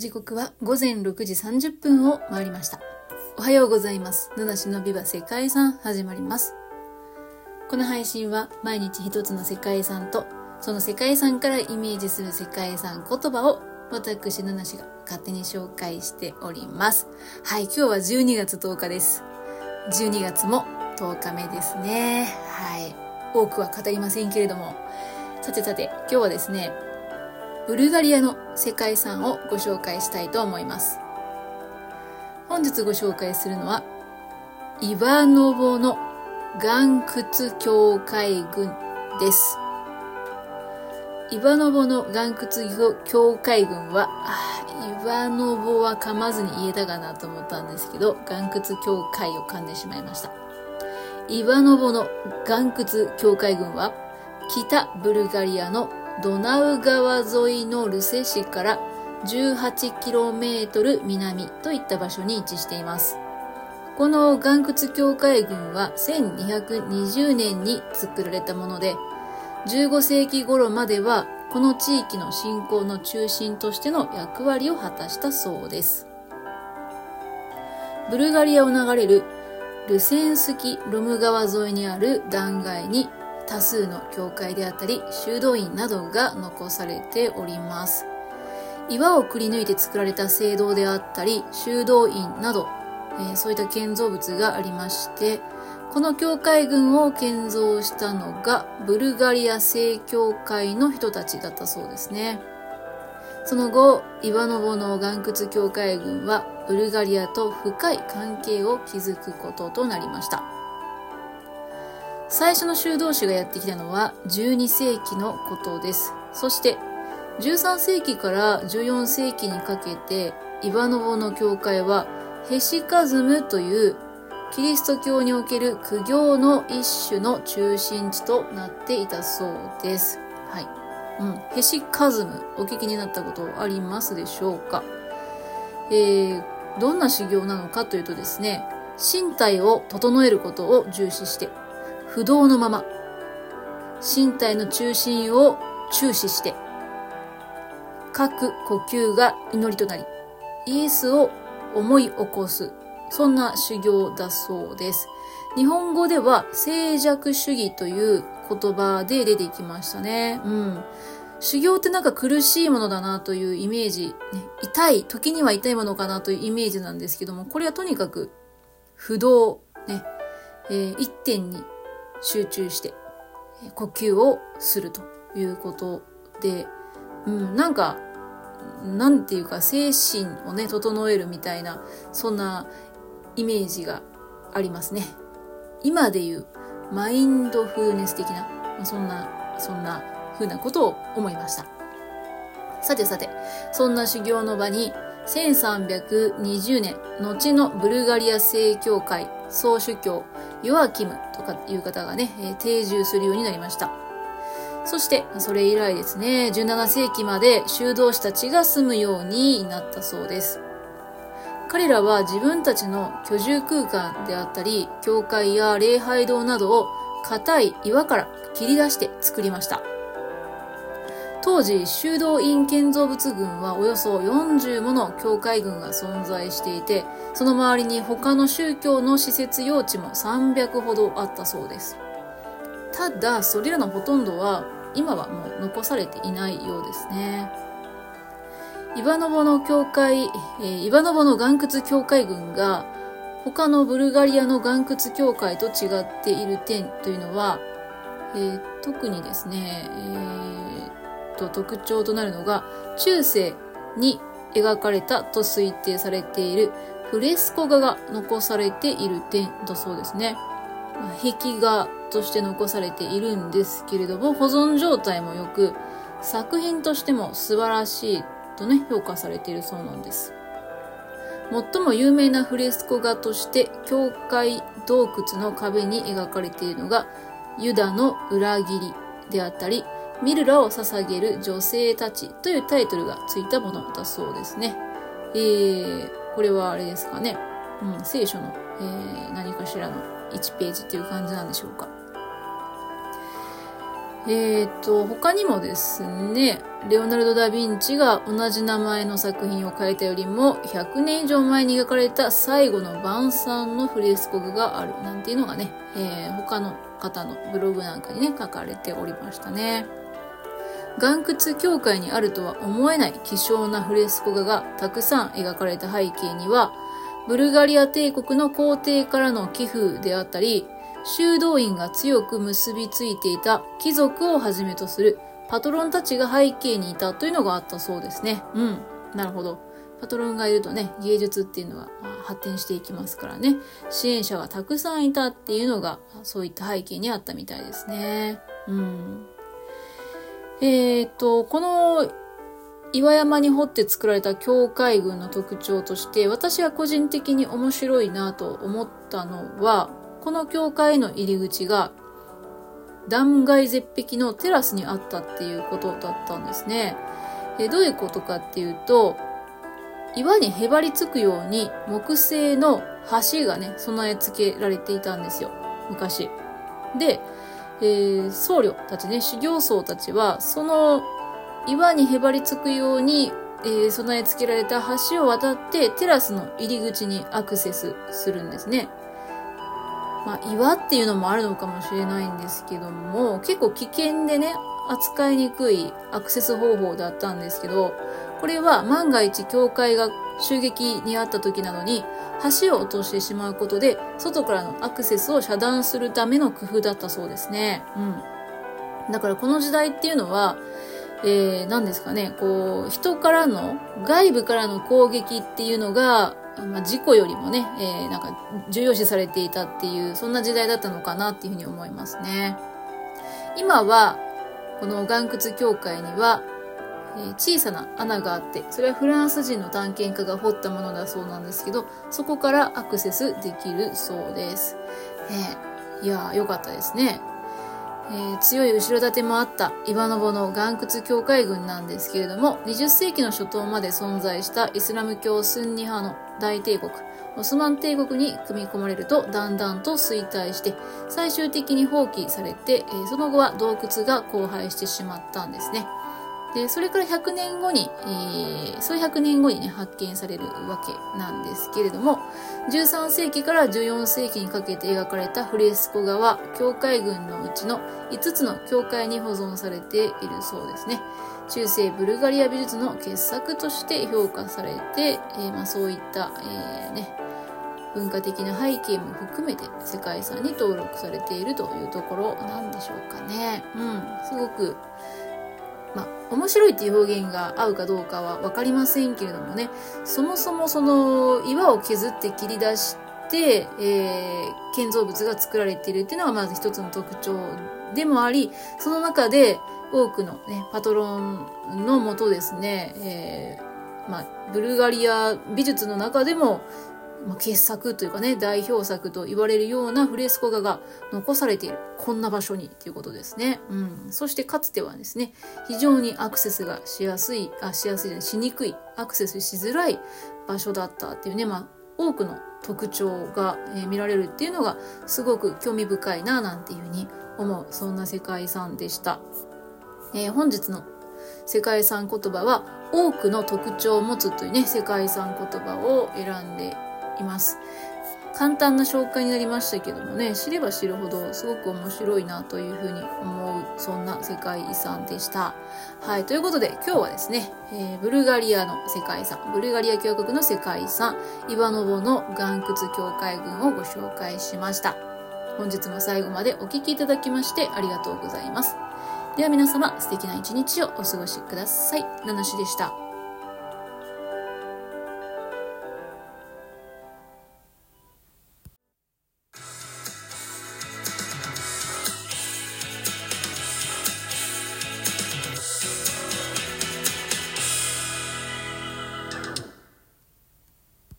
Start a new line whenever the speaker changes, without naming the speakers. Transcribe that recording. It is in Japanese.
時刻は午前6時30分を回りました。おはようございます。野梨のビバ世界遺産始まります。この配信は毎日一つの世界遺産と、その世界遺産からイメージする世界遺産言葉を私、野梨が勝手に紹介しております。はい、今日は12月10日です。12月も10日目ですね。はい。多くは語りませんけれども。さてさて、今日はですね、ブルガリアの世界遺産をご紹介したいと思います。本日ご紹介するのは、イバノボの岩窟境界群です。イバノボの岩窟境界群は、イバノボは噛まずに言えたかなと思ったんですけど、岩窟境界を噛んでしまいました。イバノボの岩窟境界群は、北ブルガリアのドナウ川沿いのルセ市から 18km 南といった場所に位置しています。この岩窟境界群は1220年に作られたもので、15世紀頃まではこの地域の信仰の中心としての役割を果たしたそうです。ブルガリアを流れるルセンスキ・ロム川沿いにある断崖に多数の教会であったり修道院などが残されております。岩をくり抜いて作られた聖堂であったり修道院など、えーそういった建造物がありまして、この教会群を建造したのがブルガリア正教会の人たちだったそうですね。その後、イバノボの岩窟教会群はブルガリアと深い関係を築くこととなりました。最初の修道士がやってきたのは12世紀のことです。そして13世紀から14世紀にかけてイバノボの教会はヘシカズムというキリスト教における苦行の一種の中心地となっていたそうです。はい。うん。ヘシカズム、お聞きになったことありますでしょうか？えー、どんな修行なのかというとですね、身体を整えることを重視して、不動のまま、身体の中心を注視して、各呼吸が祈りとなり、イエスを思い起こす、そんな修行だそうです。日本語では静寂主義という言葉で出てきましたね。うん。修行ってなんか苦しいものだなというイメージ、ね、痛い、時には痛いものかなというイメージなんですけども、これはとにかく不動、ね、えー一点に集中して、呼吸をするということで、うん、なんか、なんていうか精神をね、整えるみたいな、そんなイメージがありますね。今で言うマインドフルネス的な、まあそんな、そんな風なことを思いました。さてさて、そんな修行の場に、1320年、後のブルガリア正教会総主教ヨアキムとかいう方がね、定住するようになりました。そして、それ以来ですね、17世紀まで修道士たちが住むようになったそうです。彼らは自分たちの居住空間であったり、教会や礼拝堂などを硬い岩から切り出して作りました。当時、修道院建造物群はおよそ40もの教会群が存在していて、その周りに他の宗教の施設用地も300ほどあったそうです。ただ、それらのほとんどは今はもう残されていないようですね。イバノボの教会、えーイバノボの岩窟教会群が他のブルガリアの岩窟教会と違っている点というのは、えー特にですね、えーと特徴となるのが中世に描かれたと推定されているフレスコ画が残されている点だそうですね。壁画として残されているんですけれども保存状態も良く作品としても素晴らしいとね評価されているそうなんです最も有名なフレスコ画として教会洞窟の壁に描かれているのがユダの裏切りであったりミルラを捧げる女性たちというタイトルがついたものだそうですね。えー、これはあれですかね。うん、聖書の、えー何かしらの1ページっていう感じなんでしょうか。えっ、と、他にもですね、レオナルド・ダ・ヴィンチが同じ名前の作品を描いたよりも100年以上前に描かれた最後の晩餐のフレスコ画があるなんていうのがね、えー、他の方のブログなんかにね、書かれておりましたね。岩窟教会にあるとは思えない希少なフレスコ画がたくさん描かれた背景には、ブルガリア帝国の皇帝からの寄付であったり、修道院が強く結びついていた貴族をはじめとするパトロンたちが背景にいたというのがあったそうですね。うん。なるほど。パトロンがいるとね、芸術っていうのは発展していきますからね。支援者がたくさんいたっていうのが、そういった背景にあったみたいですね。うん。えっ、と、この岩山に掘って作られた境界群の特徴として、私が個人的に面白いなと思ったのは、この教会の入り口が断崖絶壁のテラスにあったっていうことだったんですね。えどういうことかっていうと、岩にへばりつくように木製の橋がね、備え付けられていたんですよ。昔。で、えー、僧侶たちね、修行僧たちは、その岩にへばりつくように、えー、備え付けられた橋を渡ってテラスの入り口にアクセスするんですね。まあ、岩っていうのもあるのかもしれないんですけども、結構危険でね、扱いにくいアクセス方法だったんですけど、これは万が一教会が襲撃にあった時などに橋を落としてしまうことで外からのアクセスを遮断するための工夫だったそうですね。うん。だからこの時代っていうのは、えー、何ですかね、こう、人からの、外部からの攻撃っていうのが、まあ、事故よりもね、えー、なんか重要視されていたっていう、そんな時代だったのかなっていうふうに思いますね。今は、この岩窟教会には、え、小さな穴があって、それはフランス人の探検家が掘ったものだそうなんですけど、そこからアクセスできるそうです。えー、いやー、よかったですね。えー、強い後ろ盾もあったイバノボの岩窟教会軍なんですけれども、20世紀の初頭まで存在したイスラム教スンニ派の大帝国、オスマン帝国に組み込まれるとだんだんと衰退して、最終的に放棄されて、えー、その後は洞窟が荒廃してしまったんですね。で、それから100年後に、えー、そう100年後にね、発見されるわけなんですけれども、13世紀から14世紀にかけて描かれたフレスコ画は、教会群のうちの5つの教会に保存されているそうですね。中世ブルガリア美術の傑作として評価されて、えー、まあ、そういった、えー、ね、文化的な背景も含めて世界遺産に登録されているというところなんでしょうかね。うん、すごくまあ、面白いっていう表現が合うかどうかは分かりませんけれどもね、そもそもその岩を削って切り出して、えー、建造物が作られているっていうのがまず一つの特徴でもあり、その中で多くのね、パトロンのもとですね、えー、まあ、ブルガリア美術の中でもまあ、傑作というかね、代表作と言われるようなフレスコ画が残されている。こんな場所にということですね。うん。そしてかつてはですね、非常にアクセスがしやすい、あ、しやすいじゃない、しにくい、アクセスしづらい場所だったっていうね、まあ、多くの特徴が、え、見られるっていうのがすごく興味深いな、なんていうふうに思う、そんな世界遺産でした。えー、本日の世界遺産言葉は多くの特徴を持つというね、世界遺産言葉を選んでいます。簡単な紹介になりましたけどもね、知れば知るほどすごく面白いなというふうに思う、そんな世界遺産でした。はい、ということで今日はですね、えー、ブルガリアの世界遺産、ブルガリア共和国の世界遺産、イバノボの岩窟境界群をご紹介しました。本日も最後までお聴きいただきましてありがとうございます。では皆様素敵な一日をお過ごしください。ナナシでした。